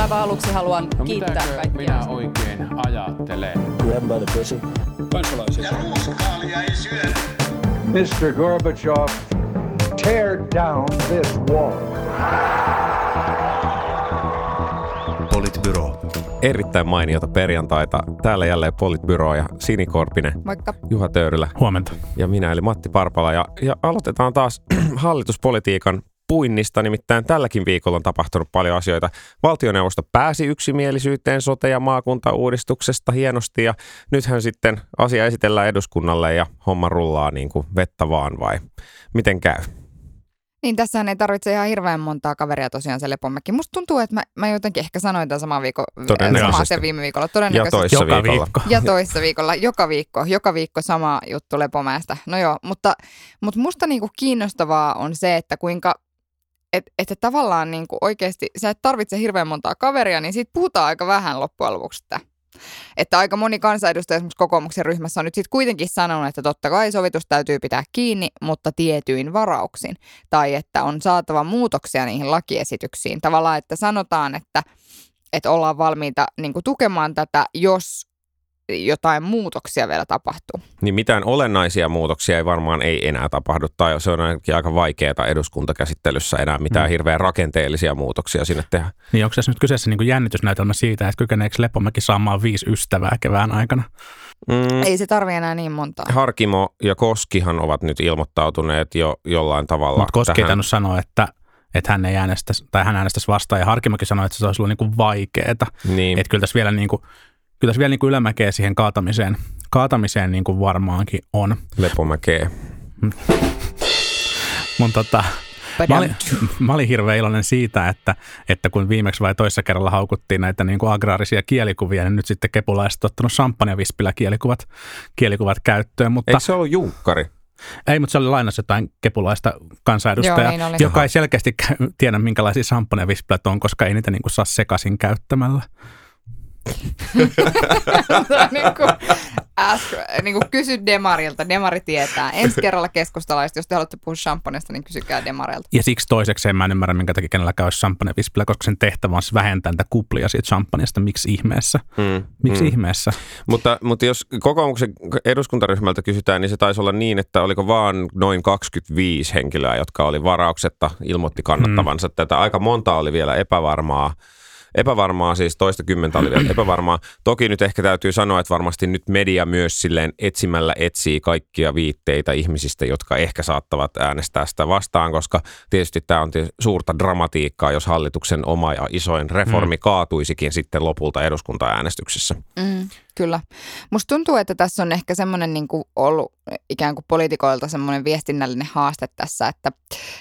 Aivan aluksi haluan No kiittää kaikkia. minä oikein ajattelen? Grab by the pussy. Kansalaisia. Ja ruuskaalia ei syödä. Mr. Gorbachev, tear down this wall. Politbyro. Erittäin mainiota perjantaita. Täällä jälleen Politbyro ja Sini Korpinen, Moikka. Juha Töyrylä Huomenta. ja minä eli Matti Parpala. Ja, ja aloitetaan taas hallituspolitiikan puinnista, nimittäin tälläkin viikolla on tapahtunut paljon asioita. Valtioneuvosto pääsi yksimielisyyteen sote- ja maakuntauudistuksesta hienosti ja nythän sitten asia esitellään eduskunnalle ja homma rullaa niin kuin vettä vaan vai miten käy? Niin, tässähän ei tarvitse ihan hirveän montaa kaveria tosiaan se Lepomäki. Musta tuntuu, että mä, mä jotenkin ehkä sanoin tämän saman viikon, Todennäköisesti. samaa sen viime viikolla. Ja Todennäköisesti. toissa Joka viikolla. viikko. Ja toissa viikolla, joka viikko, joka viikko sama juttu Lepomäestä. No joo, mutta, mutta musta niinku kiinnostavaa on se, että kuinka, että et tavallaan niinku oikeasti, sä et tarvitse hirveän montaa kaveria, niin siitä puhutaan aika vähän loppujen lopuksi. Että, että aika moni kansanedustaja esimerkiksi kokoomuksen ryhmässä on nyt sitten kuitenkin sanonut, että totta kai sovitus täytyy pitää kiinni, mutta tietyin varauksin. Tai että on saatava muutoksia niihin lakiesityksiin. Tavallaan, että sanotaan, että, että ollaan valmiita niin tukemaan tätä, jos jotain muutoksia vielä tapahtuu. Niin mitään olennaisia muutoksia ei varmaan ei enää tapahdu, tai se on ainakin aika vaikeaa eduskuntakäsittelyssä enää mitään Mm. hirveän rakenteellisia muutoksia sinne tehdä. Niin onko tässä nyt kyseessä niin kuin jännitysnäytelmä siitä, että kykeneekö Lepomäki saamaan viisi ystävää kevään aikana? Mm, Ei se tarvi enää niin montaa. Harkimo ja Koskihan ovat nyt ilmoittautuneet jo jollain tavalla Mutta Koski ei tähän. sanoa, että, että hän ei äänestäisi, tai hän äänestäisi vastaan, ja Harkimokin sanoi, että se olisi ollut niin kuin vaikeeta. Niin, Että kyllä tässä vielä, niin kuin, kyllä tässä vielä niin kuin ylämäkeä siihen kaatamiseen, kaatamiseen niin kuin varmaankin on. Lepomäkeä. Mun tota, Mä olin, mä olin hirveän iloinen siitä, että, että kun viimeksi vai toissa kerralla haukuttiin näitä niin kuin agraarisia kielikuvia, niin nyt sitten kepulaiset on ottanut champagnevispillä kielikuvat, kielikuvat käyttöön. Mutta, Eikö se ollut Junkkari? ei, mutta se oli lainassa jotain kepulaista kansanedustajaa, Joo, niin joka ei selkeästi tiedä, minkälaisia champagnevispilät on, koska ei niitä niin kuin saa sekaisin käyttämällä. Niin kuin, ask, niin kuin kysy Demarilta, Demari tietää. Ensi kerralla keskustalaiset, jos te haluatte puhua champanesta, niin kysykää Demarilta. Ja siksi toisekseen mä en ymmärrä, minkä takia kenelläkään olisi champagnevispilä, koska sen tehtävä on vähentää niitä kuplia siitä champagnesta. Miksi ihmeessä? Mm, Miksi mm. ihmeessä? Mutta, mutta jos kokoomuksen eduskuntaryhmältä kysytään, niin se taisi olla niin, että oliko vaan noin 25 henkilöä, jotka oli varauksetta, ilmoitti kannattavansa mm. tätä. Aika monta oli vielä epävarmaa. Epävarmaa, siis toista kymmentä oli vielä epävarmaa. Toki nyt ehkä täytyy sanoa, että varmasti nyt media myös silleen etsimällä etsii kaikkia viitteitä ihmisistä, jotka ehkä saattavat äänestää sitä vastaan, koska tietysti tämä on tietysti suurta dramatiikkaa, jos hallituksen oma ja isoin reformi mm. kaatuisikin sitten lopulta eduskuntaäänestyksessä. Mm, kyllä. Musta tuntuu, että tässä on ehkä semmoinen niin kuin ollut ikään kuin poliitikoilta semmoinen viestinnällinen haaste tässä, että,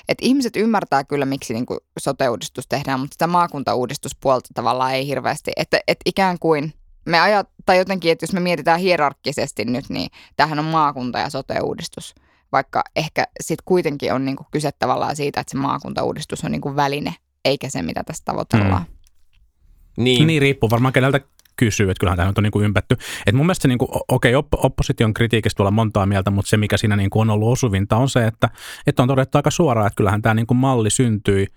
että ihmiset ymmärtää kyllä, miksi niin kuin sote-uudistus tehdään, mutta sitä maakuntauudistuspuolta tavallaan ei hirveästi. Että, että ikään kuin me ajat, tai jotenkin, että jos me mietitään hierarkkisesti nyt, niin tämähän on maakunta- ja sote-uudistus. Vaikka ehkä sitten kuitenkin on niin kuin kyse tavallaan siitä, että se maakuntauudistus on niin kuin väline, eikä se, mitä tässä tavoitellaan. Mm. Niin, Niin riippuu varmaan keneltä kysyy, että kyllähän tämä on niin kuin ympätty. Et mun mielestä se, niin kuin, okei, oppo, opposition kritiikistä tuolla montaa mieltä, mutta se mikä siinä niin kuin on ollut osuvinta on se, että, että on todettu aika suoraan, että kyllähän tämä niin kuin malli syntyi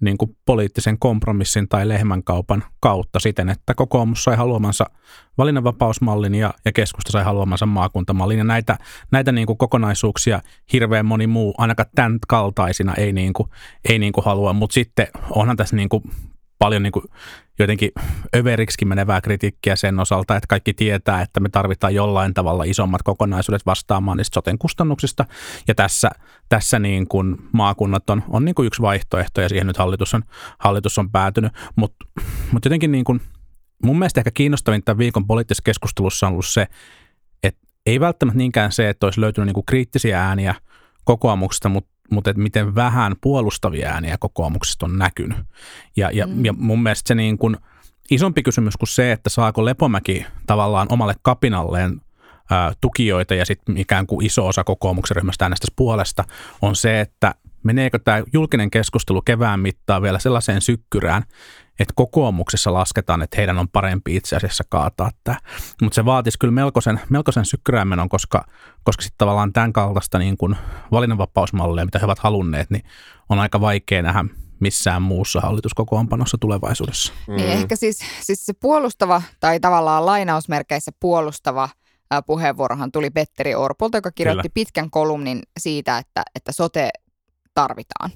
niin kuin poliittisen kompromissin tai lehmänkaupan kautta siten, että kokoomus sai haluamansa valinnanvapausmallin ja, ja keskusta sai haluamansa maakuntamallin. Ja näitä, näitä niin kuin kokonaisuuksia hirveän moni muu, ainakaan tämän kaltaisina, ei, niin kuin, ei niin kuin halua. Mutta sitten onhan tässä niin kuin paljon niin kuin jotenkin överiksi menevää kritiikkiä sen osalta, että kaikki tietää, että me tarvitaan jollain tavalla isommat kokonaisuudet vastaamaan niistä soten kustannuksista. Ja tässä, tässä niin kuin maakunnat on, on niin kuin yksi vaihtoehto ja siihen nyt hallitus on, hallitus on päätynyt. Mutta mut jotenkin niin kuin, mun mielestä ehkä kiinnostavin tämän viikon poliittisessa keskustelussa on ollut se, että ei välttämättä niinkään se, että olisi löytynyt niin kuin kriittisiä ääniä kokoomuksesta, mutta mutta että miten vähän puolustavia ääniä kokoomuksesta on näkynyt. Ja, ja, mm. ja mun mielestä se niin kuin isompi kysymys kuin se, että saako Lepomäki tavallaan omalle kapinalleen ää, tukijoita ja sitten ikään kuin iso osa kokoomuksen ryhmästä äänestäisi puolesta, on se, että meneekö tämä julkinen keskustelu kevään mittaan vielä sellaiseen sykkyrään, että kokoomuksessa lasketaan, että heidän on parempi itse asiassa kaataa tämä. Mutta se vaatisi kyllä melkoisen, melkoisen sykkyräämenon, koska, koska sitten tavallaan tämän kaltaista niin kuin valinnanvapausmallia, mitä he ovat halunneet, niin on aika vaikea nähdä, missään muussa hallituskokoonpanossa tulevaisuudessa. Mm. Niin ehkä siis, siis se puolustava tai tavallaan lainausmerkeissä puolustava puheenvuorohan tuli Petteri Orpolta, joka kirjoitti Kyllä. pitkän kolumnin siitä, että, että sote tarvitaan.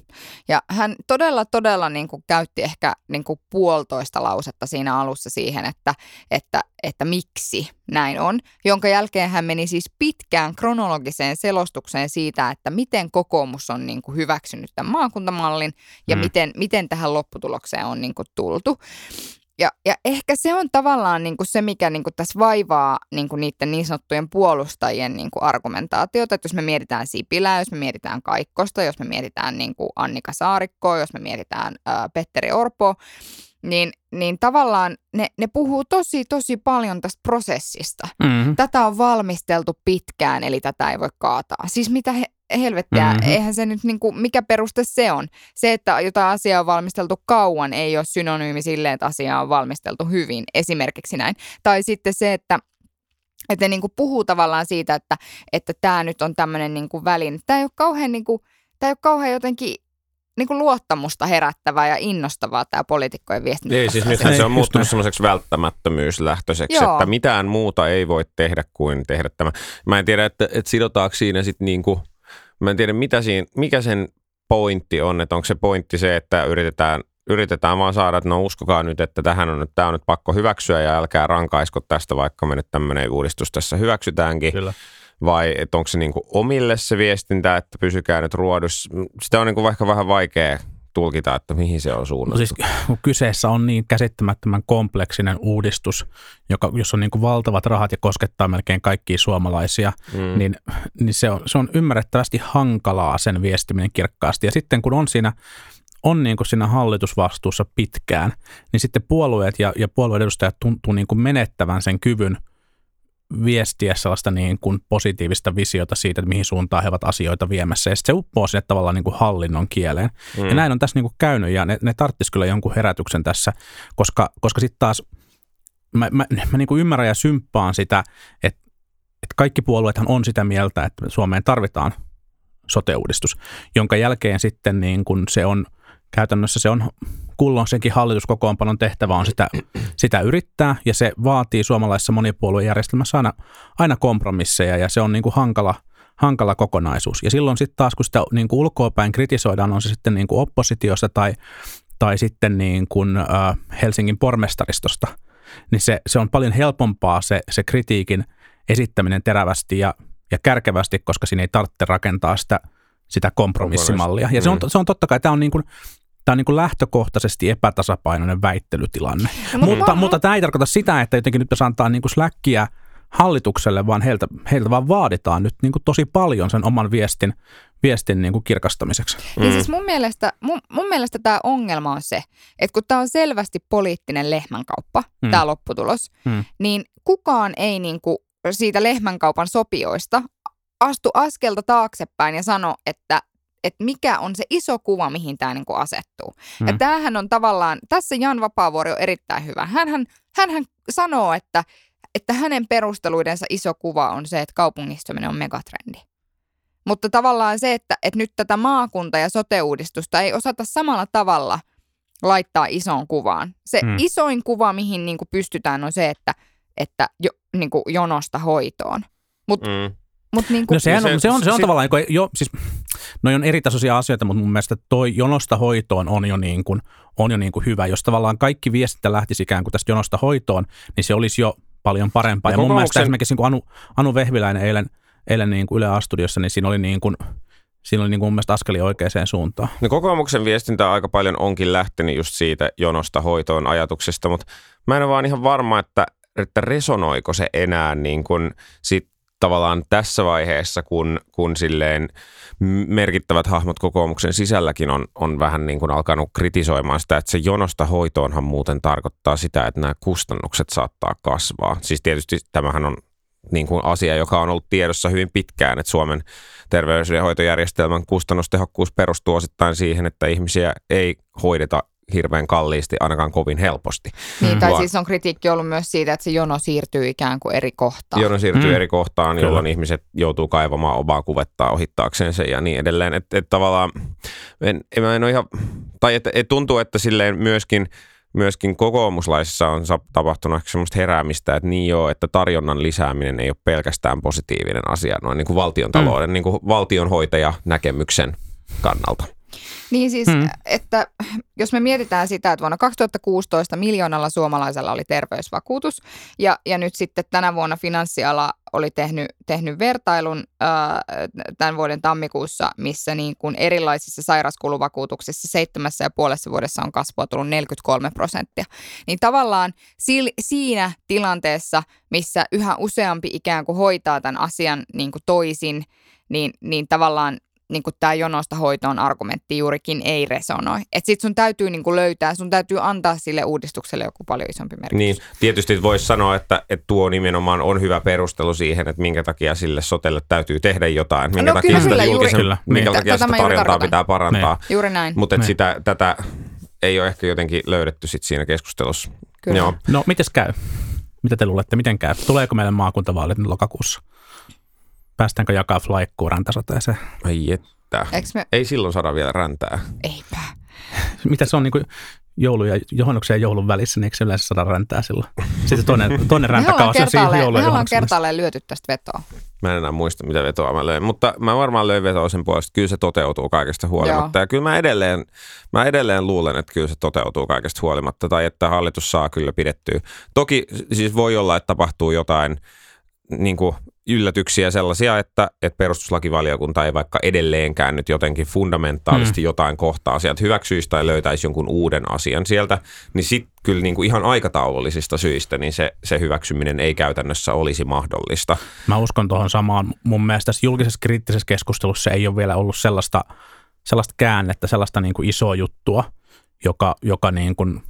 Ja hän todella, todella niin kuin käytti ehkä niin kuin puolitoista lausetta siinä alussa siihen, että, että, että miksi näin on, jonka jälkeen hän meni siis pitkään kronologiseen selostukseen siitä, että miten kokoomus on niin kuin hyväksynyt tämän maakuntamallin ja Mm. miten, miten tähän lopputulokseen on niin kuin tultu. Ja, ja ehkä se on tavallaan niin kuin se, mikä niin kuin tässä vaivaa niin kuin niiden niin sanottujen puolustajien niin kuin argumentaatiota. Että jos me mietitään Sipilää, jos me mietitään Kaikkosta, jos me mietitään niin kuin Annika Saarikkoa, jos me mietitään ää, Petteri Orpo, niin, niin tavallaan ne, ne puhuu tosi, tosi paljon tästä prosessista. Mm-hmm. Tätä on valmisteltu pitkään, eli tätä ei voi kaataa. Siis mitä he, helvettiä, Mhm. mm-hmm. eihän se nyt niinku, mikä peruste se on? Se, että jotain asiaa on valmisteltu kauan, ei ole synonyymi silleen, että asiaa on valmisteltu hyvin, esimerkiksi näin. Tai sitten se, että että ne niinku puhuu tavallaan siitä, että että tämä nyt on tämmöinen niinku väline. Tämä ei ole kauhean, niinku, tää ei ole kauhean jotenkin niinku luottamusta herättävää ja innostavaa tämä poliitikkojen viestintä. Ei, siis nythän se on muuttunut semmoiseksi välttämättömyyslähtöiseksi, Joo. että mitään muuta ei voi tehdä kuin tehdä tämä. Mä en tiedä, että, että sidotaanko siinä sitten niinku, mä en tiedä mitä siinä, mikä sen pointti on, että onko se pointti se, että yritetään, yritetään vaan saada, että no uskokaa nyt, että tähän on nyt, tämä on nyt pakko hyväksyä ja älkää rankaisko tästä, vaikka me nyt tämmöinen uudistus tässä hyväksytäänkin. Kyllä. Vai että onko se niinku omille se viestintä, että pysykää nyt ruodussa. Sitä on niinku ehkä vähän vaikea tulkita, että mihin se on No suunnattu. siis kun kyseessä on niin käsittämättömän kompleksinen uudistus, joka, jossa on niin kuin valtavat rahat ja koskettaa melkein kaikkia suomalaisia, mm. niin, niin se, on, se on ymmärrettävästi hankalaa sen viestiminen kirkkaasti. Ja sitten kun on siinä on niin kuin siinä hallitusvastuussa pitkään, niin sitten puolueet ja, ja puolueiden edustajat tuntuu niin kuin menettävän sen kyvyn viestiä sellaista niin kuin positiivista visiota siitä, että mihin suuntaan he ovat asioita viemässä. Ja se uppoo sinne tavallaan niin kuin hallinnon kieleen. Mm. Ja näin on tässä niin kuin käynyt ja ne, ne tarvitsisi kyllä jonkun herätyksen tässä, koska, koska sitten taas mä, mä, mä niin kuin ymmärrän ja symppaan sitä, että, että kaikki puolueethan on sitä mieltä, että Suomeen tarvitaan sote-uudistus, jonka jälkeen sitten niin kuin se on käytännössä se on kulloisenkin hallituskokoonpanon tehtävä on sitä, sitä yrittää ja se vaatii suomalaisessa monipuoluejärjestelmässä aina, aina kompromisseja ja se on niin kuin hankala, hankala kokonaisuus. Ja silloin sitten taas, kun sitä niin kuin ulkoapäin kritisoidaan, on se sitten niin kuin oppositiosta tai, tai sitten niin kuin, äh, Helsingin pormestaristosta, niin se, se on paljon helpompaa se, se kritiikin esittäminen terävästi ja, ja kärkevästi, koska siinä ei tarvitse rakentaa sitä, sitä kompromissimallia. Ja se on, se on totta kai, tämä on niin kuin, Tämä on niin kuin lähtökohtaisesti epätasapainoinen väittelytilanne. No, mutta mutta, mä- mutta tämä ei tarkoita sitä, että jotenkin nyt pitäisi antaa niin kuin släkkiä hallitukselle, vaan heiltä, heiltä vaan vaaditaan nyt niin kuin tosi paljon sen oman viestin, viestin niin kuin kirkastamiseksi. Mm. Niin siis mun mielestä, mun, mun mielestä tämä ongelma on se, että kun tämä on selvästi poliittinen lehmänkauppa, Mm. mm. tämä lopputulos, Mm. niin kukaan ei niinku siitä lehmänkaupan sopioista astu askelta taaksepäin ja sano, että että mikä on se iso kuva, mihin tämä niinku asettuu. Mm. Ja tämähän on tavallaan, tässä Jan Vapaavuori on erittäin hyvä. Hänhän, hänhän sanoo, että, että hänen perusteluidensa iso kuva on se, että kaupungistuminen on megatrendi. Mutta tavallaan se, että, että nyt tätä maakunta- ja sote-uudistusta ei osata samalla tavalla laittaa isoon kuvaan. Se Mm. isoin kuva, mihin niin kuin pystytään, on se, että, että jo, niin kuin jonosta hoitoon. Mutta Mm. mut niin kuin, No sehän se- on, se on, se on sit- tavallaan, niin kuin, jo, siis, noi on eri tasoisia asioita, mutta mun mielestä toi jonosta hoitoon on jo, niin kuin, on jo niin kuin hyvä. Jos tavallaan kaikki viestintä lähtisi ikään kuin tästä jonosta hoitoon, niin se olisi jo paljon parempaa. Ja Ja, mun kokoomuksen- mielestä esimerkiksi niin kuin Anu, Anu Vehviläinen eilen, eilen niin kuin Yle A-studiossa, niin siinä oli, niin kuin, siinä oli niin kuin mun mielestä askeli oikeaan suuntaan. No kokoomuksen viestintä aika paljon onkin lähtenyt just siitä jonosta hoitoon ajatuksesta, mutta mä en ole vaan ihan varma, että, että resonoiko se enää niin kuin sit tavallaan tässä vaiheessa, kun, kun silleen merkittävät hahmot kokoomuksen sisälläkin on, on vähän niin kuin alkanut kritisoimaan sitä, että se jonosta hoitoonhan muuten tarkoittaa sitä, että nämä kustannukset saattaa kasvaa. Siis tietysti tämähän on niin kuin asia, joka on ollut tiedossa hyvin pitkään, että Suomen terveydenhoitojärjestelmän kustannustehokkuus perustuu osittain siihen, että ihmisiä ei hoideta hirveän kalliisti, ainakaan kovin helposti. niin, tai Vaan- siis on kritiikki ollut myös siitä, että se jono siirtyy ikään kuin eri kohtaan. Jono siirtyy Mm. eri kohtaan, Kyllä. jolloin ihmiset joutuu kaivamaan omaa kuvettaa ohittaakseen sen ja niin edelleen. Että et tavallaan en, en, mä en ole ihan tai että et tuntuu, että silleen myöskin, myöskin kokoomuslaisissa on tapahtunut ehkä semmoista heräämistä, että niin joo, että tarjonnan lisääminen ei ole pelkästään positiivinen asia noin niin kuin valtion talouden, mm. niin kuin valtionhoitaja näkemyksen kannalta. Niin siis, hmm. että jos me mietitään sitä, että vuonna 2016 miljoonalla suomalaisella oli terveysvakuutus ja, ja nyt sitten tänä vuonna finanssiala oli tehnyt, tehnyt vertailun ää, tämän vuoden tammikuussa, missä niin kuin erilaisissa sairaskuluvakuutuksissa seitsemässä ja puolessa vuodessa on kasvua tullut 43 prosenttia. Niin tavallaan si- siinä tilanteessa, missä yhä useampi ikään kuin hoitaa tämän asian niin kuin toisin, niin, niin tavallaan niin tämä jonosta hoitoon argumentti juurikin ei resonoi. Että sit sun täytyy niin kuin löytää, sun täytyy antaa sille uudistukselle joku paljon isompi merkitys. Niin, tietysti voisi sanoa, että, että tuo nimenomaan on hyvä perustelu siihen, että minkä takia sille sotelle täytyy tehdä jotain. Minkä No takia kyllä, sitä kyllä, juuri- julkisen, Kyllä. minkä Niin. takia sitä tarjontaa pitää parantaa. Juuri näin. Mutta Niin. sitä, tätä ei ole ehkä jotenkin löydetty sit siinä keskustelussa. Kyllä. Joo. No, mites käy? Mitä te luulette, miten käy? Tuleeko meille maakuntavaalit lokakuussa? Päästäänkö jakaa flaikkuun rantasoteeseen? Ai että. Me, Ei silloin saada vielä räntää. eipä. Mitä se on niin kuin joulu ja johonnuksen ja joulun välissä, niin eikö se yleensä saada räntää silloin? Sitten toinen, toinen räntäkausi on siinä kertaalleen, joulu ja me ollaan kertaalleen lyöty tästä vetoa. Mä en enää muista, mitä vetoa mä löin, mutta mä varmaan löin vetoa sen puolesta, että kyllä se toteutuu kaikesta huolimatta. Joo. Ja kyllä mä edelleen, mä edelleen luulen, että kyllä se toteutuu kaikesta huolimatta, tai että hallitus saa kyllä pidettyä. Toki siis voi olla, että tapahtuu jotain niin kuin yllätyksiä sellaisia, että, että perustuslakivaliokunta ei vaikka edelleenkään nyt jotenkin fundamentaalisesti mm. jotain kohtaa sieltä hyväksyisi tai löytäisi jonkun uuden asian sieltä, niin sitten kyllä niin kuin ihan aikataulullisista syistä niin se, se hyväksyminen ei käytännössä olisi mahdollista. Mä uskon tuohon samaan. Mun mielestä tässä julkisessa kriittisessä keskustelussa ei ole vielä ollut sellaista, sellaista käännettä, sellaista niin kuin isoa juttua, joka, joka niin kuin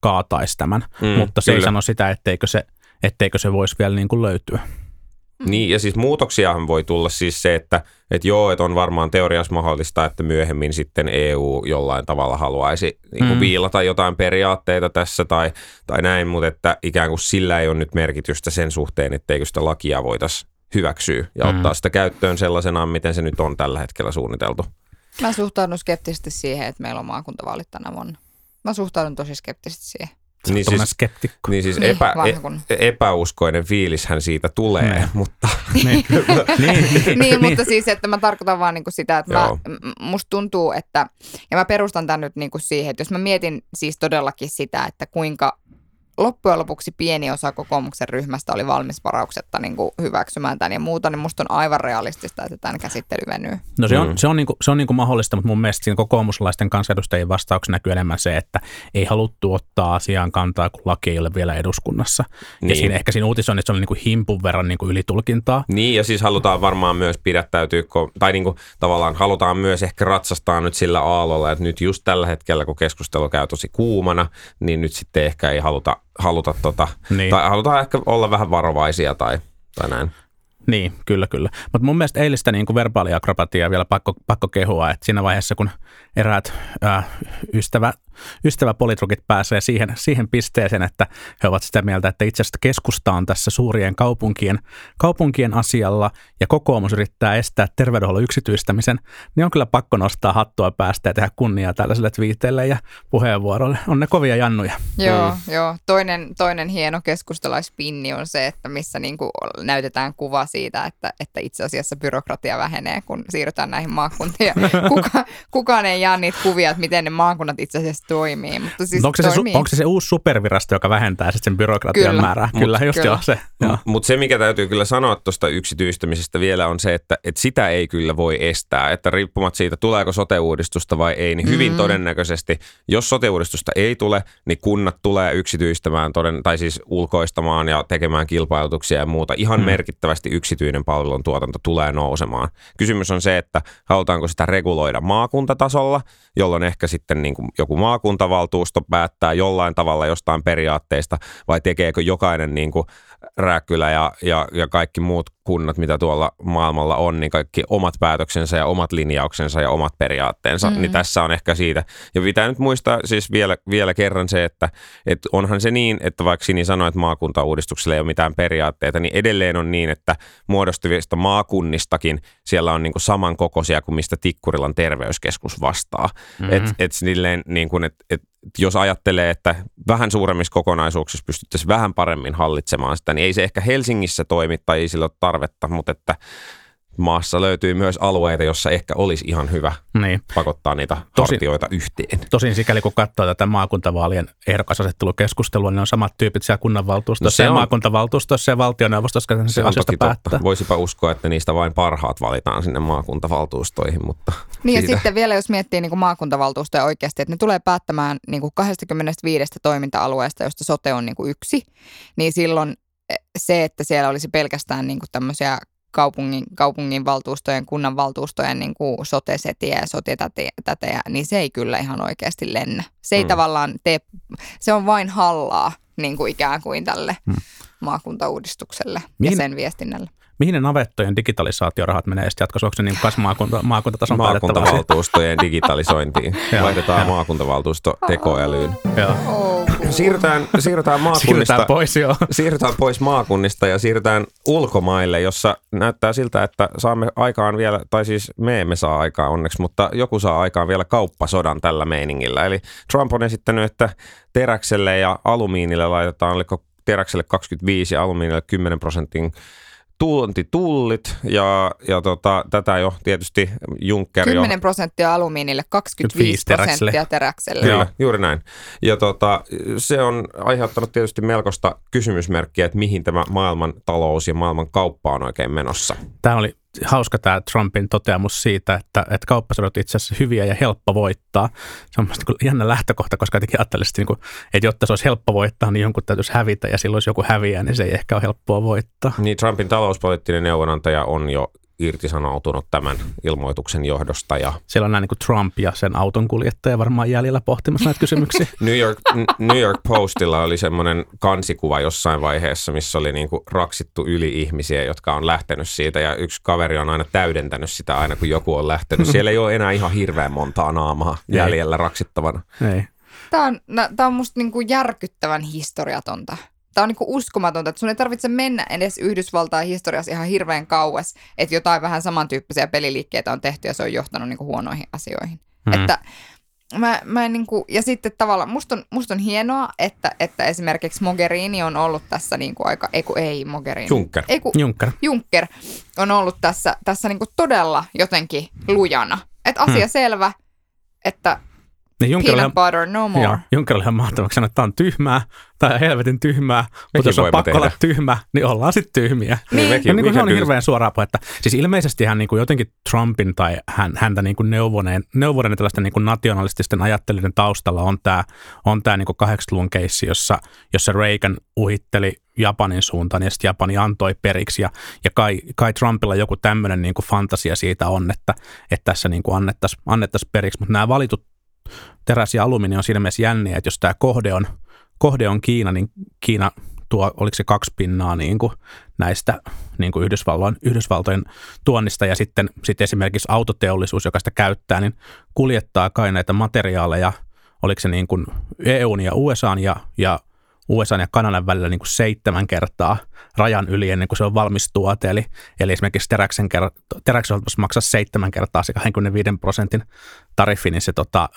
kaataisi tämän. Mm, Mm, Mutta se ei kyllä. sano sitä, etteikö se, etteikö se voisi vielä niin kuin löytyä. Niin, ja siis muutoksiahan voi tulla siis se, että, että joo, että on varmaan teoriassa mahdollista, että myöhemmin sitten EU jollain tavalla haluaisi niin kuin Mm. viilata jotain periaatteita tässä tai, tai näin, mutta että ikään kuin sillä ei ole nyt merkitystä sen suhteen, etteikö sitä lakia voitaisiin hyväksyä ja Mm. ottaa sitä käyttöön sellaisenaan, miten se nyt on tällä hetkellä suunniteltu. Mä suhtaudun skeptisesti siihen, että meillä on maakuntavaalit tänä vuonna. Mä suhtaudun tosi skeptisesti siihen. Niin Niin siis, skeptikko. niin siis Niin, epä, e, epäuskoinen fiilishän siitä tulee, Niin. mutta niin. niin, niin, mutta siis, että mä tarkoitan vaan niinku sitä, että mä, Joo. musta tuntuu, että, ja mä perustan tämän nyt niinku siihen, että jos mä mietin siis todellakin sitä, että kuinka loppujen lopuksi pieni osa kokoomuksen ryhmästä oli valmis varauksetta niin kuin hyväksymään tämän ja muuta, niin musta on aivan realistista, että tämän käsittely venyy. No se on, Mm. se on, niinku, se on niinku mahdollista, mutta mun mielestä siinä kokoomuslaisten kansanedustajien vastauksessa näkyy enemmän se, että ei haluttu ottaa asiaan kantaa, kun laki ei ole vielä eduskunnassa. Niin. Ja Niin. siinä ehkä siinä uutisoinnissa oli niinku himpun verran niinku ylitulkintaa. Niin, ja siis halutaan varmaan myös pidättäytyä, tai niin kuin tavallaan halutaan myös ehkä ratsastaa nyt sillä aallolla, että nyt just tällä hetkellä, kun keskustelu käy tosi kuumana, niin nyt sitten ehkä ei haluta, haluta tota, Niin. tai halutaan ehkä olla vähän varovaisia tai, tai näin. Niin, kyllä, kyllä. Mutta mun mielestä eilistä niin kuin verbaaliakrobatiaa vielä pakko, pakko kehua, että siinä vaiheessa, kun eräät ää, ystävä, ystäväpolitrukit pääsee siihen, siihen pisteeseen, että he ovat sitä mieltä, että itse asiassa keskusta on tässä suurien kaupunkien, kaupunkien asialla ja kokoomus yrittää estää terveydenhuollon yksityistämisen, niin on kyllä pakko nostaa hattua päästä ja tehdä kunniaa tällaiselle twiiteille ja puheenvuoroille. On ne kovia jannuja. Joo, joo. Toinen, toinen hieno keskustalaispinni on se, että missä niin kuin näytetään kuva siitä, että, että itse asiassa byrokratia vähenee, kun siirrytään näihin maakuntiin. Kuka, kukaan ei jaa niitä kuvia, että miten ne maakunnat itse asiassa toimii. Mutta siis onko, se se, toimii. su- onko se se uusi supervirasto, joka vähentää sitten sen byrokratian Kyllä. määrää? Mut- Kyllä, just kyllä. joo se. Mutta se, mikä täytyy kyllä sanoa tuosta yksityistämisestä vielä on se, että, että sitä ei kyllä voi estää. Että riippumatta siitä, tuleeko sote-uudistusta vai ei, niin hyvin Mm. todennäköisesti, jos sote-uudistusta ei tule, niin kunnat tulee yksityistämään, toden, tai siis ulkoistamaan ja tekemään kilpailutuksia ja muuta. Ihan Mm. merkittävästi yksityinen palvelun tuotanto tulee nousemaan. Kysymys on se, että halutaanko sitä reguloida maakuntatasolla, jolloin ehkä sitten niin kuin joku maakuntavaltuusto päättää jollain tavalla jostain periaatteista, vai tekeekö jokainen niin kuin Rääkkylä ja, ja, ja kaikki muut maakunnat, mitä tuolla maailmalla on, niin kaikki omat päätöksensä ja omat linjauksensa ja omat periaatteensa, mm. niin tässä on ehkä siitä. Ja pitää nyt muistaa siis vielä, vielä kerran se, että, että onhan se niin, että vaikka Sini sanoi, että maakuntauudistuksella ei ole mitään periaatteita, niin edelleen on niin, että muodostuvista maakunnistakin siellä on niin kuin samankokoisia kuin mistä Tikkurilan terveyskeskus vastaa. Mm-hmm. Et, et silleen, niin kuin, et, et, jos ajattelee, että vähän suuremmissa kokonaisuuksissa pystyttäisiin vähän paremmin hallitsemaan sitä, niin ei se ehkä Helsingissä toimi tai ei sillä ole tarvetta, mutta että maassa löytyy myös alueita, jossa ehkä olisi ihan hyvä niin. pakottaa niitä tosin, partioita yhteen. Tosin sikäli kun katsoo tätä maakuntavaalien ehdokasasettelukeskustelua, niin on samat tyypit siellä kunnanvaltuustossa no ja on, maakuntavaltuustossa ja valtioneuvostossa, se, se on toki päättää. totta. Voisipa uskoa, että niistä vain parhaat valitaan sinne maakuntavaltuustoihin, mutta Niin siitä. ja sitten vielä jos miettii niin kuin maakuntavaltuustoja oikeasti, että ne tulee päättämään niin kuin 25 toiminta-alueesta, josta sote on niin kuin yksi, niin silloin eh, se, että siellä olisi pelkästään niin kuin tämmöisiä kaupungin, kaupungin valtuustojen, kunnan valtuustojen niin kuin sote-setiä ja sote-tätejä, niin se ei kyllä ihan oikeasti lennä. Se ei mm. tavallaan tee, se on vain hallaa niin kuin ikään kuin tälle mm. maakuntauudistukselle Mihin, ja sen viestinnälle mihin ne navettojen digitalisaatiorahat menee sitten jatkossa? Onko se niin kas maakunta, maakuntatason Maakuntavaltuustojen digitalisointiin. Vaihdetaan maakuntavaltuusto tekoälyyn. Siirrytään, siirrytään maakunnista. Siirrytään pois, joo. Siirrytään pois maakunnista ja siirrytään ulkomaille, jossa näyttää siltä, että saamme aikaan vielä, tai siis me emme saa aikaan onneksi, mutta joku saa aikaan vielä kauppasodan tällä meiningillä. Eli Trump on esittänyt, että teräkselle ja alumiinille laitetaan, oliko teräkselle 25 ja alumiinille 10 prosentin tuontitullit ja, ja tota, tätä jo tietysti Juncker 10 jo. prosenttia alumiinille, 25 prosenttia teräkselle. Kyllä, juuri näin. Ja tota, se on aiheuttanut tietysti melkoista kysymysmerkkiä, että mihin tämä maailman talous ja maailman kauppa on oikein menossa. Tämä oli hauska tämä Trumpin toteamus siitä, että, että kauppasodat itse asiassa hyviä ja helppo voittaa. Se on mielestäni jännä lähtökohta, koska jotenkin ajattelisin, niin että jotta se olisi helppo voittaa, niin jonkun täytyisi hävitä ja silloin jos joku häviää, niin se ei ehkä ole helppoa voittaa. Niin Trumpin talouspoliittinen neuvonantaja on jo irtisanoutunut tämän ilmoituksen johdosta. Ja Siellä on näin niin kuin Trump ja sen auton kuljettaja varmaan jäljellä pohtimassa näitä kysymyksiä. New, York, New York Postilla oli semmoinen kansikuva jossain vaiheessa, missä oli niin kuin raksittu yli ihmisiä, jotka on lähtenyt siitä ja yksi kaveri on aina täydentänyt sitä aina, kun joku on lähtenyt. Siellä ei ole enää ihan hirveän montaa naamaa jäljellä raksittavana. Ei. Tämä on, tämä on musta niin kuin järkyttävän historiatonta tämä on niinku uskomatonta, että sun ei tarvitse mennä edes Yhdysvaltain historiassa ihan hirveän kauas, että jotain vähän samantyyppisiä peliliikkeitä on tehty ja se on johtanut niinku huonoihin asioihin. Mm. Että mä, mä en niinku, ja sitten tavallaan musta on, musta on hienoa, että, että esimerkiksi Mogherini on ollut tässä niinku aika, ei kun ei Mogherini. Juncker. Ei kun, Juncker. Juncker on ollut tässä, tässä niinku todella jotenkin lujana. Että asia hmm. selvä, että niin Peanut butter, no more. Joo, ihan mahtavaksi sanoa, että tämä on tyhmää, tai helvetin tyhmää, Mekin mutta jos on pakko tehdä. olla tyhmä, niin ollaan sitten tyhmiä. Niin. Mekin, ja niin kuin se on hirveän suoraa että siis ilmeisesti hän niin kuin jotenkin Trumpin tai hän, häntä niin kuin neuvoneen, neuvoneen tällaisten niin kuin nationalististen ajattelijoiden taustalla on tämä, on tämä niin kuin 80-luvun keissi, jossa, jossa Reagan uhitteli Japanin suuntaan ja sitten Japani antoi periksi ja, ja kai, kai Trumpilla joku tämmöinen niin fantasia siitä on, että, että tässä niin kuin annettaisiin annettais periksi, mutta nämä valitut teräs ja alumiini on siinä mielessä jänniä, että jos tämä kohde on, kohde on Kiina, niin Kiina tuo, oliko se kaksi pinnaa niin kuin näistä niin kuin Yhdysvaltojen, Yhdysvaltojen tuonnista ja sitten, sitten esimerkiksi autoteollisuus, joka sitä käyttää, niin kuljettaa kai näitä materiaaleja, oliko se niin kuin EUn ja USAn ja, ja USA ja Kanadan välillä niin kuin seitsemän kertaa rajan yli ennen kuin se on valmis tuote. Eli, eli esimerkiksi teräksen, teräksen maksaa seitsemän kertaa se 25 prosentin tariffi, niin se, tota,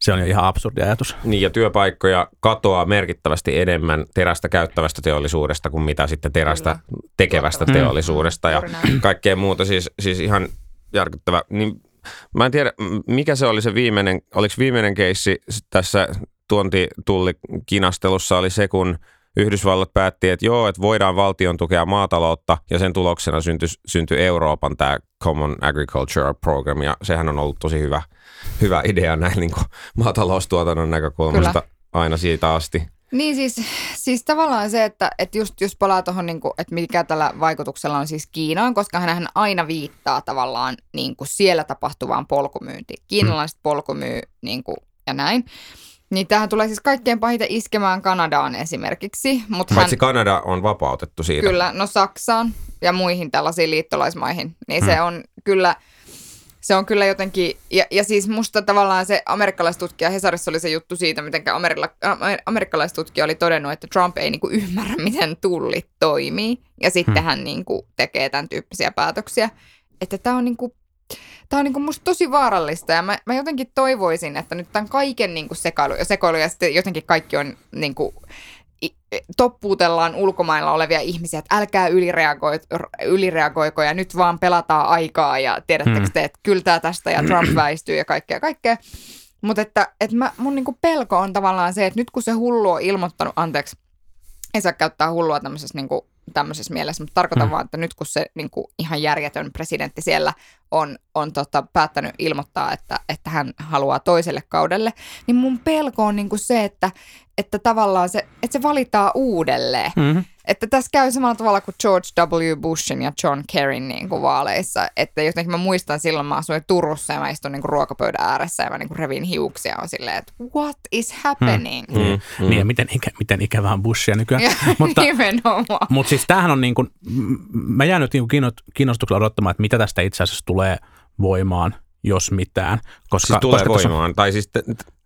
se on jo ihan absurdi ajatus. Niin ja työpaikkoja katoaa merkittävästi enemmän terästä käyttävästä teollisuudesta kuin mitä sitten terästä Kyllä. tekevästä mm. teollisuudesta ja kaikkea muuta. Siis, siis ihan järkyttävä. Niin Mä en tiedä, mikä se oli se viimeinen, oliko viimeinen keissi tässä tuontitullikinastelussa oli se, kun Yhdysvallat päätti, että joo, että voidaan valtion tukea maataloutta ja sen tuloksena syntyi, syntyi Euroopan tämä Common Agriculture Program ja sehän on ollut tosi hyvä, hyvä idea näin niin kuin maataloustuotannon näkökulmasta Kyllä. aina siitä asti. Niin siis, siis tavallaan se, että, että just, just palaa tuohon, niin että mikä tällä vaikutuksella on siis Kiinaan, koska hän aina viittaa tavallaan niin kuin siellä tapahtuvaan polkumyyntiin. Kiinalaiset polkumyy niin kuin, ja näin. Niin tähän tulee siis kaikkein pahiten iskemään Kanadaan esimerkiksi. Mutta hän, Paitsi Kanada on vapautettu siitä. kyllä, no Saksaan ja muihin tällaisiin liittolaismaihin, niin se on kyllä, se on kyllä jotenkin, ja, ja siis musta tavallaan se amerikkalaistutkija, Hesarissa oli se juttu siitä, miten amerila, amer- amerikkalaistutkija oli todennut, että Trump ei niinku ymmärrä, miten tullit toimii, ja sitten Hmm. hän niinku tekee tämän tyyppisiä päätöksiä. Että tämä on niinku Tämä on niinku musta tosi vaarallista ja mä, mä jotenkin toivoisin, että nyt tämän kaiken niinku sekailu, ja sekoilu ja sitten jotenkin kaikki on niinku, i- toppuutellaan ulkomailla olevia ihmisiä, että älkää ylireagoi, ylireagoiko ja nyt vaan pelataan aikaa ja tiedättekö Hmm. te, että kyltää tästä ja Trump väistyy ja kaikkea kaikkea. Mutta että, että mä, mun niinku pelko on tavallaan se, että nyt kun se hullu on ilmoittanut, anteeksi, ei saa käyttää hullua tämmöisessä, niinku, tämmöisessä mielessä, mutta tarkoitan Mm. vaan, että nyt kun se niinku, ihan järjetön presidentti siellä on, on tota, päättänyt ilmoittaa, että, että hän haluaa toiselle kaudelle, niin mun pelko on niinku se, että, että tavallaan se, että se valitaan uudelleen. Mm-hmm. Että tässä käy samalla tavalla kuin George W. Bushin ja John Kerryn niin kuin vaaleissa. Että jotenkin mä muistan silloin, mä asuin Turussa ja mä istun niin kuin ruokapöydän ääressä ja mä niin kuin revin hiuksia on silleen, että what is happening? Mm, mm. Niin ja miten, ikä, miten ikävää on Bushia nykyään. Mutta, nimenomaan. mutta siis tämähän on niin kuin, mä jään nyt niin kuin kiinnostuksella odottamaan, että mitä tästä itse asiassa tulee voimaan, jos mitään. Koska, Siis tulee koska voimaan. Tai siis te-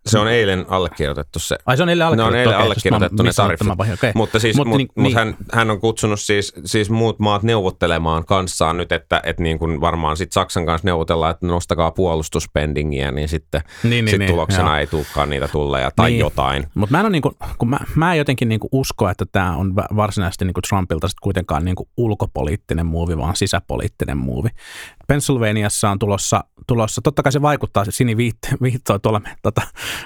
se on eilen allekirjoitettu se. Ai se on eilen Ne on allekirjoitettu. eilen allekirjoitettu mä ne missasin tariffit. tämän okei. Mutta, siis, Mut mut, niin- mut niin. hän, hän on kutsunut siis, siis muut maat neuvottelemaan kanssaan nyt, että et niin kuin varmaan sit Saksan kanssa neuvotellaan, että nostakaa puolustuspendingiä, niin sitten Niin, niin, sit niin, tuloksena joo. ei tulekaan niitä tulleja tai Niin. jotain. Mutta mä en ole niinku, kun mä, mä en jotenkin niinku usko, että tämä on va- varsinaisesti niinku Trumpilta sit kuitenkaan niinku ulkopoliittinen muuvi, vaan sisäpoliittinen muuvi. Pennsylvaniassa on tulossa, tulossa totta kai se vaikuttaa, se Sini viitt- viittoi tuolla, tota,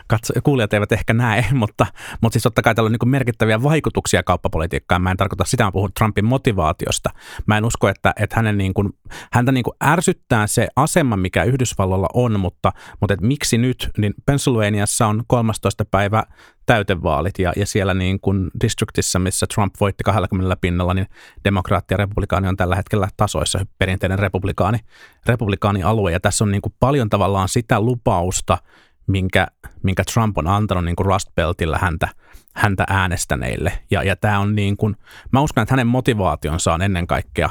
katso, kuulijat eivät ehkä näe, mutta, mutta siis totta kai tällä on niinku merkittäviä vaikutuksia kauppapolitiikkaan. Mä en tarkoita sitä, mä puhun Trumpin motivaatiosta. Mä en usko, että, että hänen niinku, häntä niinku ärsyttää se asema, mikä Yhdysvalloilla on, mutta, mutta et miksi nyt, niin Pennsylvaniassa on 13. päivä täytevaalit ja, ja siellä niin kuin districtissa, missä Trump voitti 20 pinnalla, niin demokraatti ja republikaani on tällä hetkellä tasoissa perinteinen republikaani, republikaanialue ja tässä on niin kuin paljon tavallaan sitä lupausta, minkä, minkä Trump on antanut niin kuin Rust Beltillä häntä, häntä äänestäneille ja, ja tämä on niin kuin, mä uskon, että hänen motivaationsa on ennen kaikkea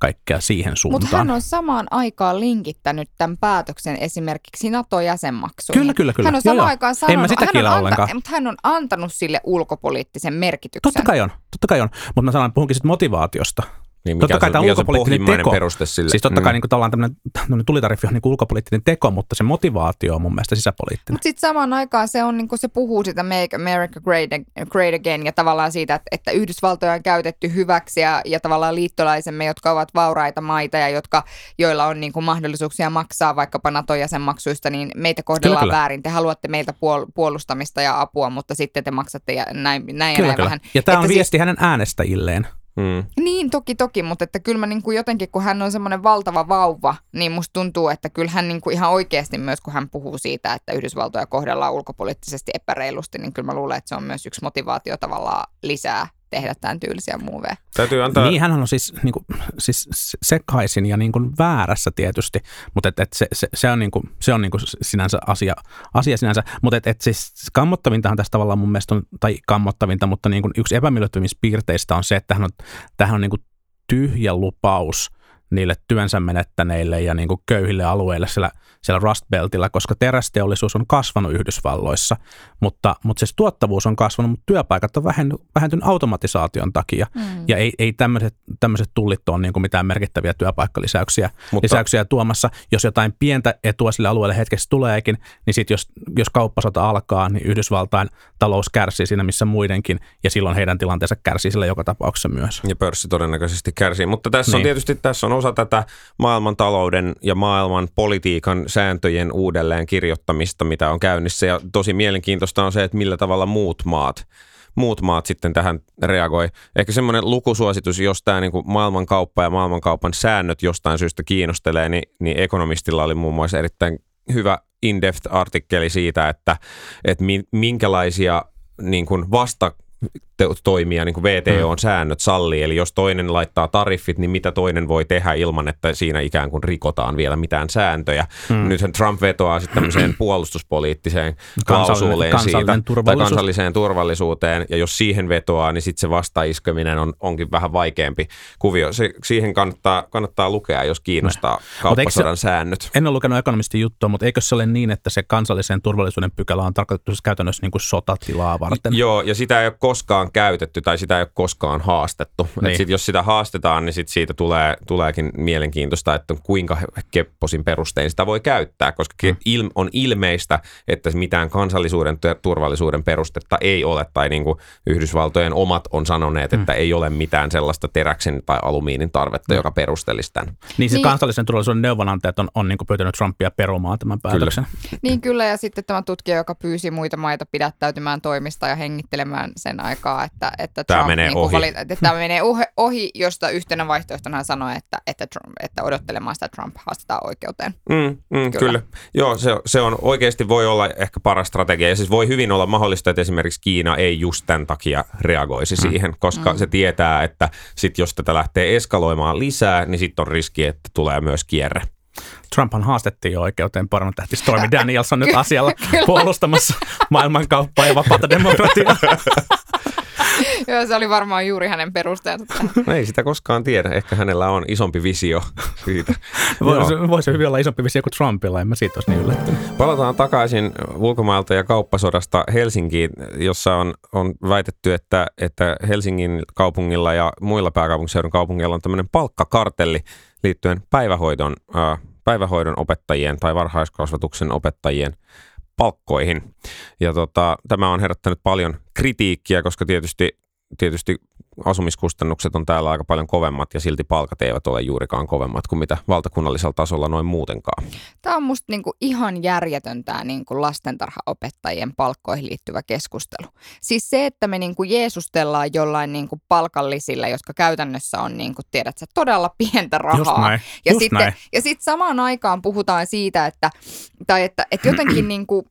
kaikkea siihen suuntaan. Mutta hän on samaan aikaan linkittänyt tämän päätöksen esimerkiksi NATO-jäsenmaksuihin. Kyllä, kyllä, kyllä. Hän on samaan joo. aikaan En sanonut, mä sitä hän on, ollenkaan. mutta hän on antanut sille ulkopoliittisen merkityksen. Totta kai on, totta kai on. Mutta mä sanon, puhunkin sitten motivaatiosta. Niin Totta kai se, tämä mikä ulkopoliittinen teko. peruste sille? Siis totta kai Mm. niin kuin, tämmöinen, tämmöinen tulitariffi on niin kuin ulkopoliittinen teko, mutta se motivaatio on mun mielestä sisäpoliittinen. Mutta sitten samaan aikaan se, on, niinku, se puhuu sitä Make America Great, great Again ja tavallaan siitä, että, että Yhdysvaltoja on käytetty hyväksi ja, ja tavallaan liittolaisemme, jotka ovat vauraita maita ja jotka, joilla on niinku, mahdollisuuksia maksaa vaikkapa NATO-jäsenmaksuista, niin meitä kohdellaan Kyllä, kyllä. väärin. Te haluatte meiltä puol- puolustamista ja apua, mutta sitten te maksatte ja näin, näin ja Kyllä, näin kyllä. vähän. Ja tämä on Että viesti hänen äänestäjilleen. Mm. Niin, toki, toki, mutta että kyllä mä niin kuin jotenkin, kun hän on semmoinen valtava vauva, niin musta tuntuu, että kyllä hän niin kuin ihan oikeasti myös, kun hän puhuu siitä, että Yhdysvaltoja kohdellaan ulkopoliittisesti epäreilusti, niin kyllä mä luulen, että se on myös yksi motivaatio tavallaan lisää tehdä tämän tyylisiä muuveja. Täytyy antaa... Niin, hän on siis, niin kuin, siis sekaisin ja niin kuin väärässä tietysti, mutta et, et se, se, se on, niin kuin, se on niin kuin sinänsä asia, asia sinänsä. Mutta et, et siis kammottavintahan tässä tavallaan mun mielestä on, tai kammottavinta, mutta niin kuin yksi epämiellyttävimmistä piirteistä on se, että tähän on, tähän on niin kuin tyhjä lupaus niille työnsä menettäneille ja niin kuin köyhille alueille siellä, siellä Rust Beltillä, koska terästeollisuus on kasvanut Yhdysvalloissa, mutta, mutta siis tuottavuus on kasvanut, mutta työpaikat on vähentynyt, vähentynyt automatisaation takia. Mm. Ja ei, ei tämmöiset, tämmöiset tullit ole niin kuin mitään merkittäviä työpaikkalisäyksiä Mutta- lisäyksiä tuomassa. Jos jotain pientä etua sille alueelle hetkessä tuleekin, niin sitten jos, jos kauppasota alkaa, niin Yhdysvaltain talous kärsii siinä missä muidenkin, ja silloin heidän tilanteensa kärsii sillä joka tapauksessa myös. Ja pörssi todennäköisesti kärsii. Mutta tässä on Niin. tietysti tässä on osa tätä maailmantalouden ja maailman politiikan sääntöjen uudelleen kirjoittamista, mitä on käynnissä. Ja tosi mielenkiintoista on se, että millä tavalla muut maat muut maat sitten tähän reagoi. Ehkä semmoinen lukusuositus, jos tämä niin maailmankauppa ja maailmankaupan säännöt jostain syystä kiinnostelee, niin, niin Ekonomistilla oli muun muassa erittäin hyvä in-depth artikkeli siitä, että, että mi- minkälaisia niin kuin vasta toimia, niin kuin VTO-säännöt sallii. Eli jos toinen laittaa tariffit, niin mitä toinen voi tehdä ilman, että siinä ikään kuin rikotaan vielä mitään sääntöjä. Mm. Nythän Trump vetoaa sitten tämmöiseen puolustuspoliittiseen klausuuleen siitä, tai kansalliseen turvallisuuteen, ja jos siihen vetoaa, niin sitten se vastaiskeminen on, onkin vähän vaikeampi kuvio. Se, siihen kannattaa, kannattaa lukea, jos kiinnostaa se- kauppasodan säännöt. En ole lukenut ekonomistin juttua, mutta eikö se ole niin, että se kansallisen turvallisuuden pykälä on tarkoitettu siis käytännössä niin kuin sotatilaa varten? Joo, ja sitä ei ole koskaan käytetty tai sitä ei ole koskaan haastettu. Niin. Et sit, jos sitä haastetaan, niin sit siitä tulee, tuleekin mielenkiintoista, että kuinka kepposin perustein sitä voi käyttää, koska Mm. mm. il, on ilmeistä, että mitään kansallisuuden ja turvallisuuden perustetta ei ole, tai niin kuin Yhdysvaltojen omat on sanoneet, Mm. että ei ole mitään sellaista teräksen tai alumiinin tarvetta, joka perustelisi tämän. Niin, siis Niin. kansallisen turvallisuuden neuvonantajat on, on niin kuin pyytänyt Trumpia perumaan tämän päätöksen. Niin kyllä, ja sitten tämä tutkija, joka pyysi muita maita pidättäytymään toimista ja hengittelemään sen aikaa, että, että Tämä Trump menee niin ohi. Valit, että tämä menee ohi, ohi, josta yhtenä vaihtoehtona hän sanoi, että, että, Trump, että odottelemaan sitä Trump haastetaan oikeuteen. Mm, mm, kyllä. Kyllä. Joo, se, se on oikeasti voi olla ehkä paras strategia. Ja siis voi hyvin olla mahdollista, että esimerkiksi Kiina ei just tämän takia reagoisi mm. siihen, koska mm. se tietää, että sit jos tätä lähtee eskaloimaan lisää, niin sitten on riski, että tulee myös kierre. Trumphan haastettiin jo oikeuteen pornotähti Stormy Daniels on nyt asialla puolustamassa maailmankauppaa ja vapaata demokratiaa. Joo, se oli varmaan juuri hänen perusteensa. No ei sitä koskaan tiedä. Ehkä hänellä on isompi visio siitä. Voisi, voisi hyvin olla isompi visio kuin Trumpilla, en mä siitä olisi niin yllättynyt. Palataan takaisin ulkomailta ja kauppasodasta Helsinkiin, jossa on, on väitetty, että, että Helsingin kaupungilla ja muilla pääkaupunkiseudun kaupungeilla on tämmöinen palkkakartelli liittyen päivähoidon, äh, päivähoidon opettajien tai varhaiskasvatuksen opettajien palkkoihin. Ja tota, tämä on herättänyt paljon kritiikkiä, koska tietysti, tietysti asumiskustannukset on täällä aika paljon kovemmat ja silti palkat eivät ole juurikaan kovemmat kuin mitä valtakunnallisella tasolla noin muutenkaan. Tämä on musta niinku ihan järjetön tämä niinku lastentarhaopettajien palkkoihin liittyvä keskustelu. Siis se, että me niinku jeesustellaan jollain niinku palkallisilla, jotka käytännössä on, niinku, tiedät sä, todella pientä rahaa. Just näin, Ja just sitten, näin. ja sitten samaan aikaan puhutaan siitä, että, tai että, että jotenkin niin kuin,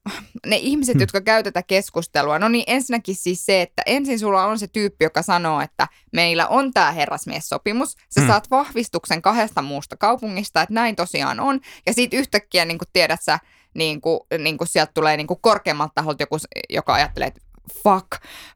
ne ihmiset, jotka käy tätä keskustelua, no niin ensinnäkin siis se, että ensin sulla on se tyyppi, joka sanoo, että meillä on tämä herrasmiessopimus, sä Mm. saat vahvistuksen kahdesta muusta kaupungista, että näin tosiaan on, ja sitten yhtäkkiä niin kuin tiedät sä, niin kuin, niin kuin sieltä tulee niin kuin korkeammalta taholta joku, joka ajattelee, että fuck,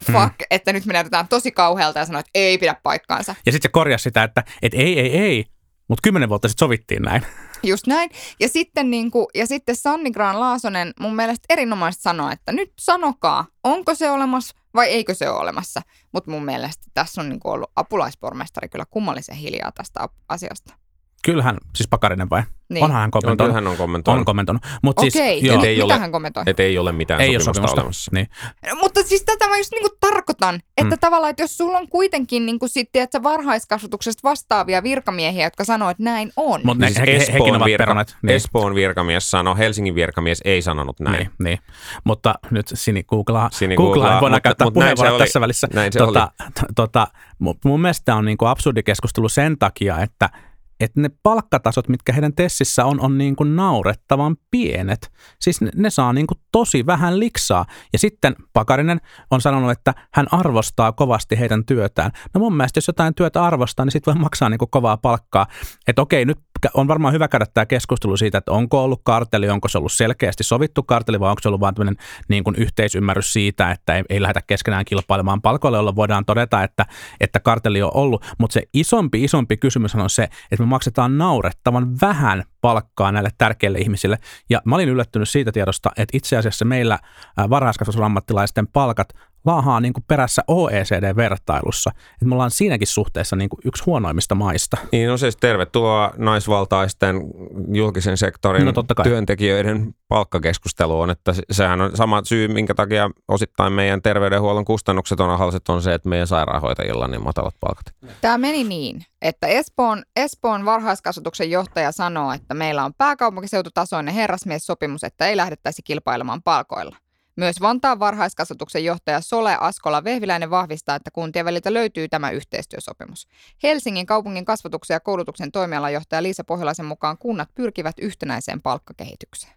fuck, mm. että nyt me näytetään tosi kauhealta ja sanoo, että ei pidä paikkaansa. Ja sitten se korjasi sitä, että et ei, ei, ei, mutta kymmenen vuotta sitten sovittiin näin. Just näin. Ja sitten, niin kuin, ja sitten Sanni Graan Laasonen mun mielestä erinomaisesti sanoi, että nyt sanokaa, onko se olemassa vai eikö se ole olemassa. Mutta mun mielestä tässä on niin kuin ollut apulaispormestari kyllä kummallisen hiljaa tästä asiasta. Kyllähän, siis Pakarinen vai? Niin. Onhan hän kommentoinut. kyllä hän on kommentoinut. on kommentoinut. Mutta siis, Okei, joo, ja ei mitä ole- hän kommentoi? Että ei ole mitään ei sopimusta, sopimusta. olemassa. Niin. No, mutta siis tätä mä just niin kuin tarkoitan, että mm. tavallaan, että jos sulla on kuitenkin niin kuin sitten, että varhaiskasvatuksesta vastaavia virkamiehiä, jotka sanoo, että näin on. Mut ne, Siis he, he, hekin Espoon, ovat virka, peruneet. Niin. Espoon virkamies sanoi, Helsingin virkamies ei sanonut näin. Niin, niin. Mutta nyt Sini googlaa, Sini googlaa, googlaa, voidaan mutta- käyttää mutta näin se puheenvuorot oli. tässä välissä. Näin se tota, t- tota, mu- mun mielestä tämä on niinku absurdi keskustelu sen takia, että että ne palkkatasot, mitkä heidän tessissä on, on niin kuin naurettavan pienet. Siis ne, ne saa niin kuin tosi vähän liksaa. Ja sitten Pakarinen on sanonut, että hän arvostaa kovasti heidän työtään. No mun mielestä, jos jotain työtä arvostaa, niin sitten voi maksaa niin kuin kovaa palkkaa. Että okei, nyt on varmaan hyvä käydä tämä keskustelu siitä, että onko ollut karteli, onko se ollut selkeästi sovittu karteli vai onko se ollut vain tämmöinen niin kuin yhteisymmärrys siitä, että ei, ei lähdetä keskenään kilpailemaan palkoille, jolla voidaan todeta, että, että karteli on ollut. Mutta se isompi, isompi kysymys on se, että me maksetaan naurettavan vähän palkkaa näille tärkeille ihmisille. Ja mä olin yllättynyt siitä tiedosta, että itse asiassa meillä varhaiskasvatusammattilaisten palkat laahaa niin kuin perässä OECD-vertailussa. Et me ollaan siinäkin suhteessa niin kuin yksi huonoimmista maista. Niin no siis tervetuloa naisvaltaisten julkisen sektorin No totta kai. työntekijöiden palkkakeskusteluun, että se- sehän on sama syy, minkä takia osittain meidän terveydenhuollon kustannukset on alhaiset, on se, että meidän sairaanhoitajilla on niin matalat palkat. Tämä meni niin, että Espoon, Espoon varhaiskasvatuksen johtaja sanoo, että meillä on pääkaupunkiseututasoinen herrasmiessopimus, että ei lähdettäisi kilpailemaan palkoilla. Myös Vantaan varhaiskasvatuksen johtaja Sole Askola Vehviläinen vahvistaa, että kuntien väliltä löytyy tämä yhteistyösopimus. Helsingin kaupungin kasvatuksen ja koulutuksen toimialajohtaja Liisa Pohjalaisen mukaan kunnat pyrkivät yhtenäiseen palkkakehitykseen.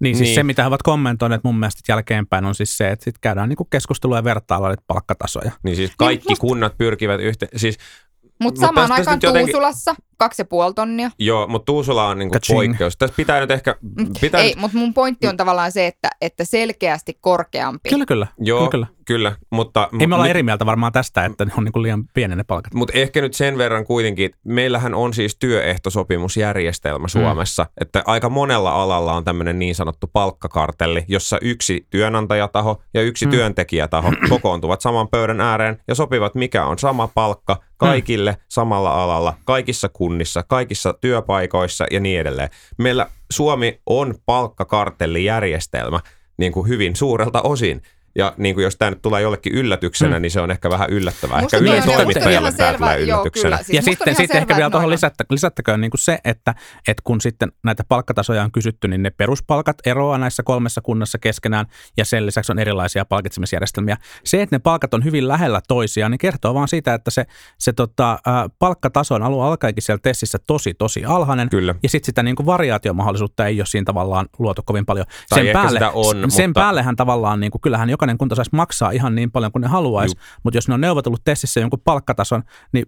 Niin siis Niin. se, mitä he ovat kommentoineet mun mielestä jälkeenpäin on siis se, että sit käydään niinku keskustelua ja vertailua näitä palkkatasoja. Niin siis kaikki musta- kunnat pyrkivät yhteen. Siis, Mutta Mut samaan aikaan jotenkin- Tuusulassa kaksi ja puoli tonnia. joo, mutta Tuusula on niinku Ka-ching. poikkeus. Tässä pitää nyt ehkä... Pitää Ei, nyt, mutta mun pointti on tavallaan se, että, että selkeästi korkeampi. Kyllä, kyllä. joo, kyllä, kyllä. kyllä, mutta... Ei me olla nyt- eri mieltä varmaan tästä, että ne on niinku liian pieni ne palkat. Mutta ehkä nyt sen verran kuitenkin, että meillähän on siis työehtosopimusjärjestelmä Suomessa, mm. että aika monella alalla on tämmöinen niin sanottu palkkakartelli, jossa yksi työnantajataho ja yksi mm. työntekijätaho kokoontuvat saman pöydän ääreen ja sopivat, mikä on sama palkka kaikille mm. samalla alalla, kaikissa kunnissa, kaikissa työpaikoissa ja niin edelleen. Meillä Suomi on palkkakartellijärjestelmä niin kuin hyvin suurelta osin. Ja niin kuin jos tämä nyt tulee jollekin yllätyksenä, mm. niin se on ehkä vähän yllättävää. Musta Ehkä Ylen toimittajalle tämä tulee joo, yllätyksenä. kyllä. Siis ja sitten, sitten ehkä vielä tuohon lisättä, lisättäköön niin kuin se, että, että kun sitten näitä palkkatasoja on kysytty, niin ne peruspalkat eroaa näissä kolmessa kunnassa keskenään ja sen lisäksi on erilaisia palkitsemisjärjestelmiä. Se, että ne palkat on hyvin lähellä toisiaan, niin kertoo vaan siitä, että se, se tota, ä, palkkataso on alun alkaenkin siellä testissä tosi, tosi alhainen. Kyllä. Ja sitten sitä niin kuin variaatiomahdollisuutta ei ole siinä tavallaan luotu kovin paljon. Tai ehkä sitä on, sen mutta- päällehän tavallaan, niin kuin, kyllähän jokainen kunta saisi maksaa ihan niin paljon kuin ne haluaisi, mutta jos ne on neuvotellut testissä jonkun palkkatason, niin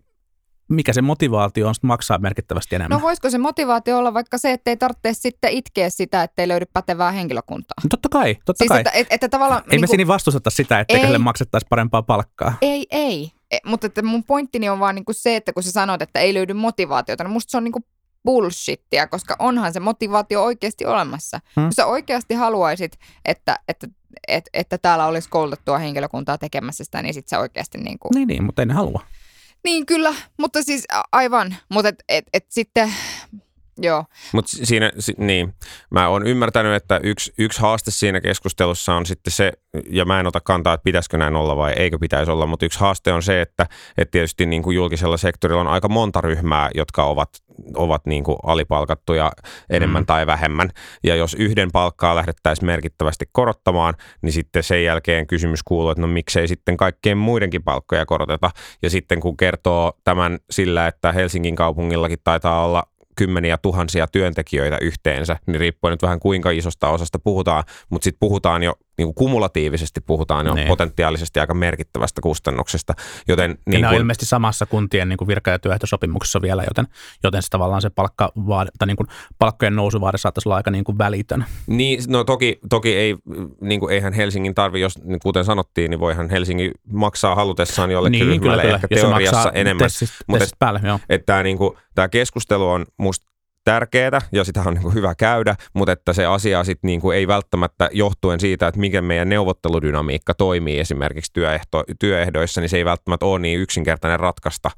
mikä se motivaatio on maksaa merkittävästi enemmän? No voisiko se motivaatio olla vaikka se, että ei tarvitse sitten itkeä sitä, että ei löydy pätevää henkilökuntaa? No totta kai, totta Siis kai. että, että, että tavallaan... ei me siinä vastusteta sitä, että Ei. heille maksettaisiin parempaa palkkaa. Ei, ei. E, mutta että mun pointtini on vaan niinku se, että kun sä sanot, että ei löydy motivaatiota, niin musta se on niinku bullshittia, koska onhan se motivaatio oikeasti olemassa. Hmm. Jos sä oikeasti haluaisit, että, että, että, että täällä olisi koulutettua henkilökuntaa tekemässä sitä, niin sit sä oikeasti niinku... Niin, niin, mutta ei ne halua. Niin kyllä, mutta siis aivan. Mutta et, et, et sitten, joo. Mutta siinä, si, niin, mä oon ymmärtänyt, että yksi, yksi haaste siinä keskustelussa on sitten se, ja mä en ota kantaa, että pitäisikö näin olla vai eikö pitäisi olla, mutta yksi haaste on se, että, että tietysti niin kuin julkisella sektorilla on aika monta ryhmää, jotka ovat, ovat niin kuin alipalkattuja enemmän mm. tai vähemmän. Ja jos yhden palkkaa lähdettäisiin merkittävästi korottamaan, niin sitten sen jälkeen kysymys kuuluu, että no miksei sitten kaikkien muidenkin palkkoja koroteta. Ja sitten kun kertoo tämän sillä, että Helsingin kaupungillakin taitaa olla kymmeniä tuhansia työntekijöitä yhteensä, niin riippuen nyt vähän kuinka isosta osasta puhutaan, mutta sitten puhutaan jo niin kuin kumulatiivisesti puhutaan jo Niin. potentiaalisesti aika merkittävästä kustannuksesta, joten Niin niin ne on kuin, ilmeisesti samassa kuntien niin kuin virka- ja työehtosopimuksessa vielä, joten, joten se tavallaan se palkka tai niin kuin palkkojen nousuvaade saattaisi olla aika niin kuin välitön. Niin, no toki, toki ei, niin kuin eihän Helsingin tarvi, jos niin kuten sanottiin, niin voihan Helsingin maksaa halutessaan jollekin niin, ryhmälle ehkä Ja teoriassa enemmän. Tessistä, mutta tessistä päälle, joo. että tämä niinku, tää keskustelu on musta tärkeää ja sitä on niinku hyvä käydä, mutta että se asia sit niinku ei välttämättä johtuen siitä, että mikä meidän neuvotteludynamiikka toimii esimerkiksi työehto, työehdoissa, niin se ei välttämättä ole niin yksinkertainen ratkaista,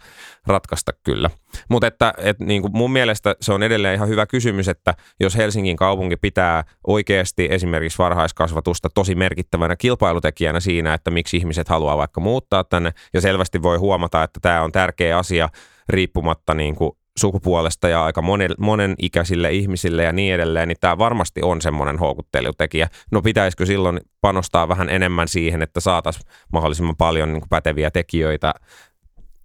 ratkaista kyllä. Mutta että et niinku mun mielestä se on edelleen ihan hyvä kysymys, että jos Helsingin kaupunki pitää oikeasti esimerkiksi varhaiskasvatusta tosi merkittävänä kilpailutekijänä siinä, että miksi ihmiset haluaa vaikka muuttaa tänne ja selvästi voi huomata, että tämä on tärkeä asia riippumatta niin kuin sukupuolesta ja aika monen, monen ikäisille ihmisille ja niin edelleen, niin tämä varmasti on semmoinen houkuttelutekijä. No pitäisikö silloin panostaa vähän enemmän siihen, että saataisiin mahdollisimman paljon niin päteviä tekijöitä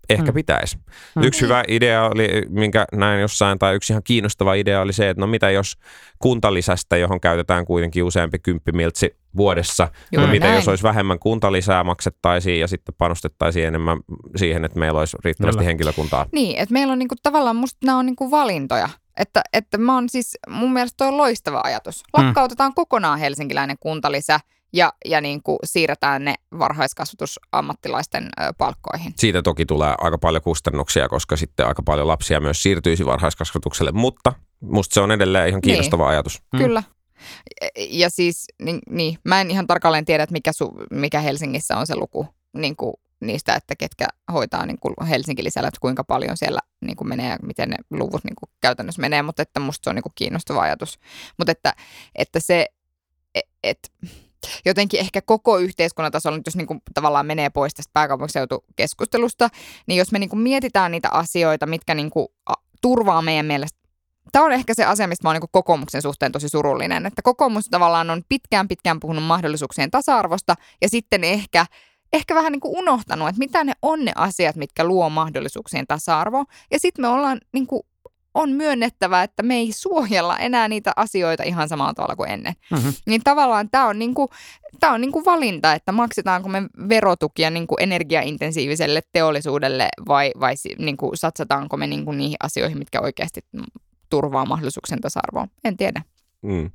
Ehkä Mm. pitäisi. Yksi hyvä idea oli, minkä näin jossain, tai yksi ihan kiinnostava idea oli se, että no mitä jos kuntalisästä, johon käytetään kuitenkin useampi kymppimiltsi vuodessa, Juuri no mitä näin. jos olisi vähemmän kuntalisää maksettaisiin ja sitten panostettaisiin enemmän siihen, että meillä olisi riittävästi Kyllä. henkilökuntaa. Niin, että meillä on niinku, tavallaan, musta nämä on niinku valintoja. Että, että mä oon siis, mun mielestä toi on loistava ajatus. Lakkautetaan kokonaan helsinkiläinen kuntalisä ja, ja niinku siirretään ne varhaiskasvatusammattilaisten ö, palkkoihin. Siitä toki tulee aika paljon kustannuksia, koska sitten aika paljon lapsia myös siirtyisi varhaiskasvatukselle, mutta musta se on edelleen ihan kiinnostava ajatus. Mm. Ja siis, niin, niin, mä en ihan tarkalleen tiedä, että mikä, su, mikä Helsingissä on se luku niin kuin niistä, että ketkä hoitaa niin kuin Helsingin lisällä, että kuinka paljon siellä niin kuin menee ja miten ne luvut niin kuin käytännössä menee, mutta että musta se on niin kuin kiinnostava ajatus. Mutta että, että se, et, et, jotenkin ehkä koko yhteiskunnan tasolla, jos niin kuin tavallaan menee pois tästä pääkaupunkiseutukeskustelusta, niin jos me niin kuin mietitään niitä asioita, mitkä niin kuin turvaa meidän mielestä Tämä on ehkä se asia, mistä mä oon niin kokoomuksen suhteen tosi surullinen, että kokoomus tavallaan on pitkään pitkään puhunut mahdollisuuksien tasa-arvosta ja sitten ehkä, ehkä vähän niin kuin unohtanut, että mitä ne on ne asiat, mitkä luo mahdollisuuksien tasa-arvoa. Ja sitten me ollaan niin kuin on myönnettävä, että me ei suojella enää niitä asioita ihan samalla tavalla kuin ennen. Mhm. Niin tavallaan tämä on, niinku, tää on niinku valinta, että maksetaanko me verotukia niinku energiaintensiiviselle teollisuudelle vai, vai niinku satsataanko me niinku niihin asioihin, mitkä oikeasti turvaa mahdollisuuksien tasa-arvoa. En tiedä. Mm.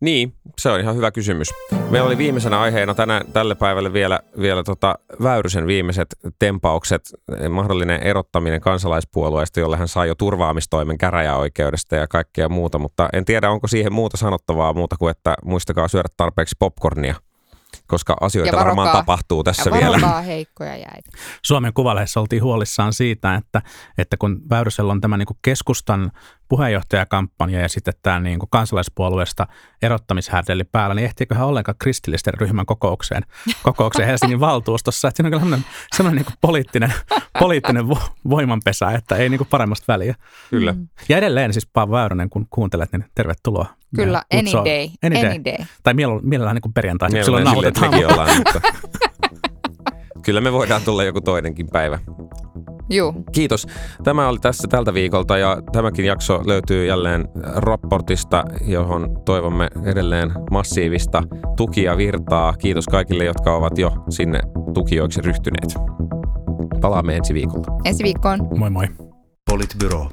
Niin, se on ihan hyvä kysymys. Meillä oli viimeisenä aiheena tänä, tälle päivälle vielä, vielä tota Väyrysen viimeiset tempaukset, mahdollinen erottaminen kansalaispuolueesta, jolle hän sai jo turvaamistoimen käräjäoikeudesta ja kaikkea muuta, mutta en tiedä, onko siihen muuta sanottavaa muuta kuin, että muistakaa syödä tarpeeksi popcornia, koska asioita varokaa- varmaan tapahtuu tässä ja vielä. heikkoja jäitä. Suomen Kuvalehdessä oltiin huolissaan siitä, että, että kun Väyrysellä on tämä niin keskustan puheenjohtajakampanja ja sitten tämä niin kuin kansalaispuolueesta erottamishärdelli päällä, niin ehtiikö hän ollenkaan kristillisten ryhmän kokoukseen, kokoukseen Helsingin valtuustossa. Että siinä on kyllä sellainen, sellainen niin kuin poliittinen, poliittinen vo, voimanpesä, että ei niin kuin paremmasta väliä. Kyllä. Ja edelleen siis Paavo Väyrynen, kun kuuntelet, niin tervetuloa. Kyllä, any day. Any day. Any day. Tai mielellään, mielellään niin kuin perjantaisin, kun silloin nauhoitetaan. mekin ollaan, mutta kyllä me voidaan tulla joku toinenkin päivä. Juu. Kiitos. Tämä oli tässä tältä viikolta ja tämäkin jakso löytyy jälleen raportista, johon toivomme edelleen massiivista tukia virtaa. Kiitos kaikille, jotka ovat jo sinne tukijoiksi ryhtyneet. Palaamme ensi viikolla. Ensi viikkoon. Moi moi. Politbyro.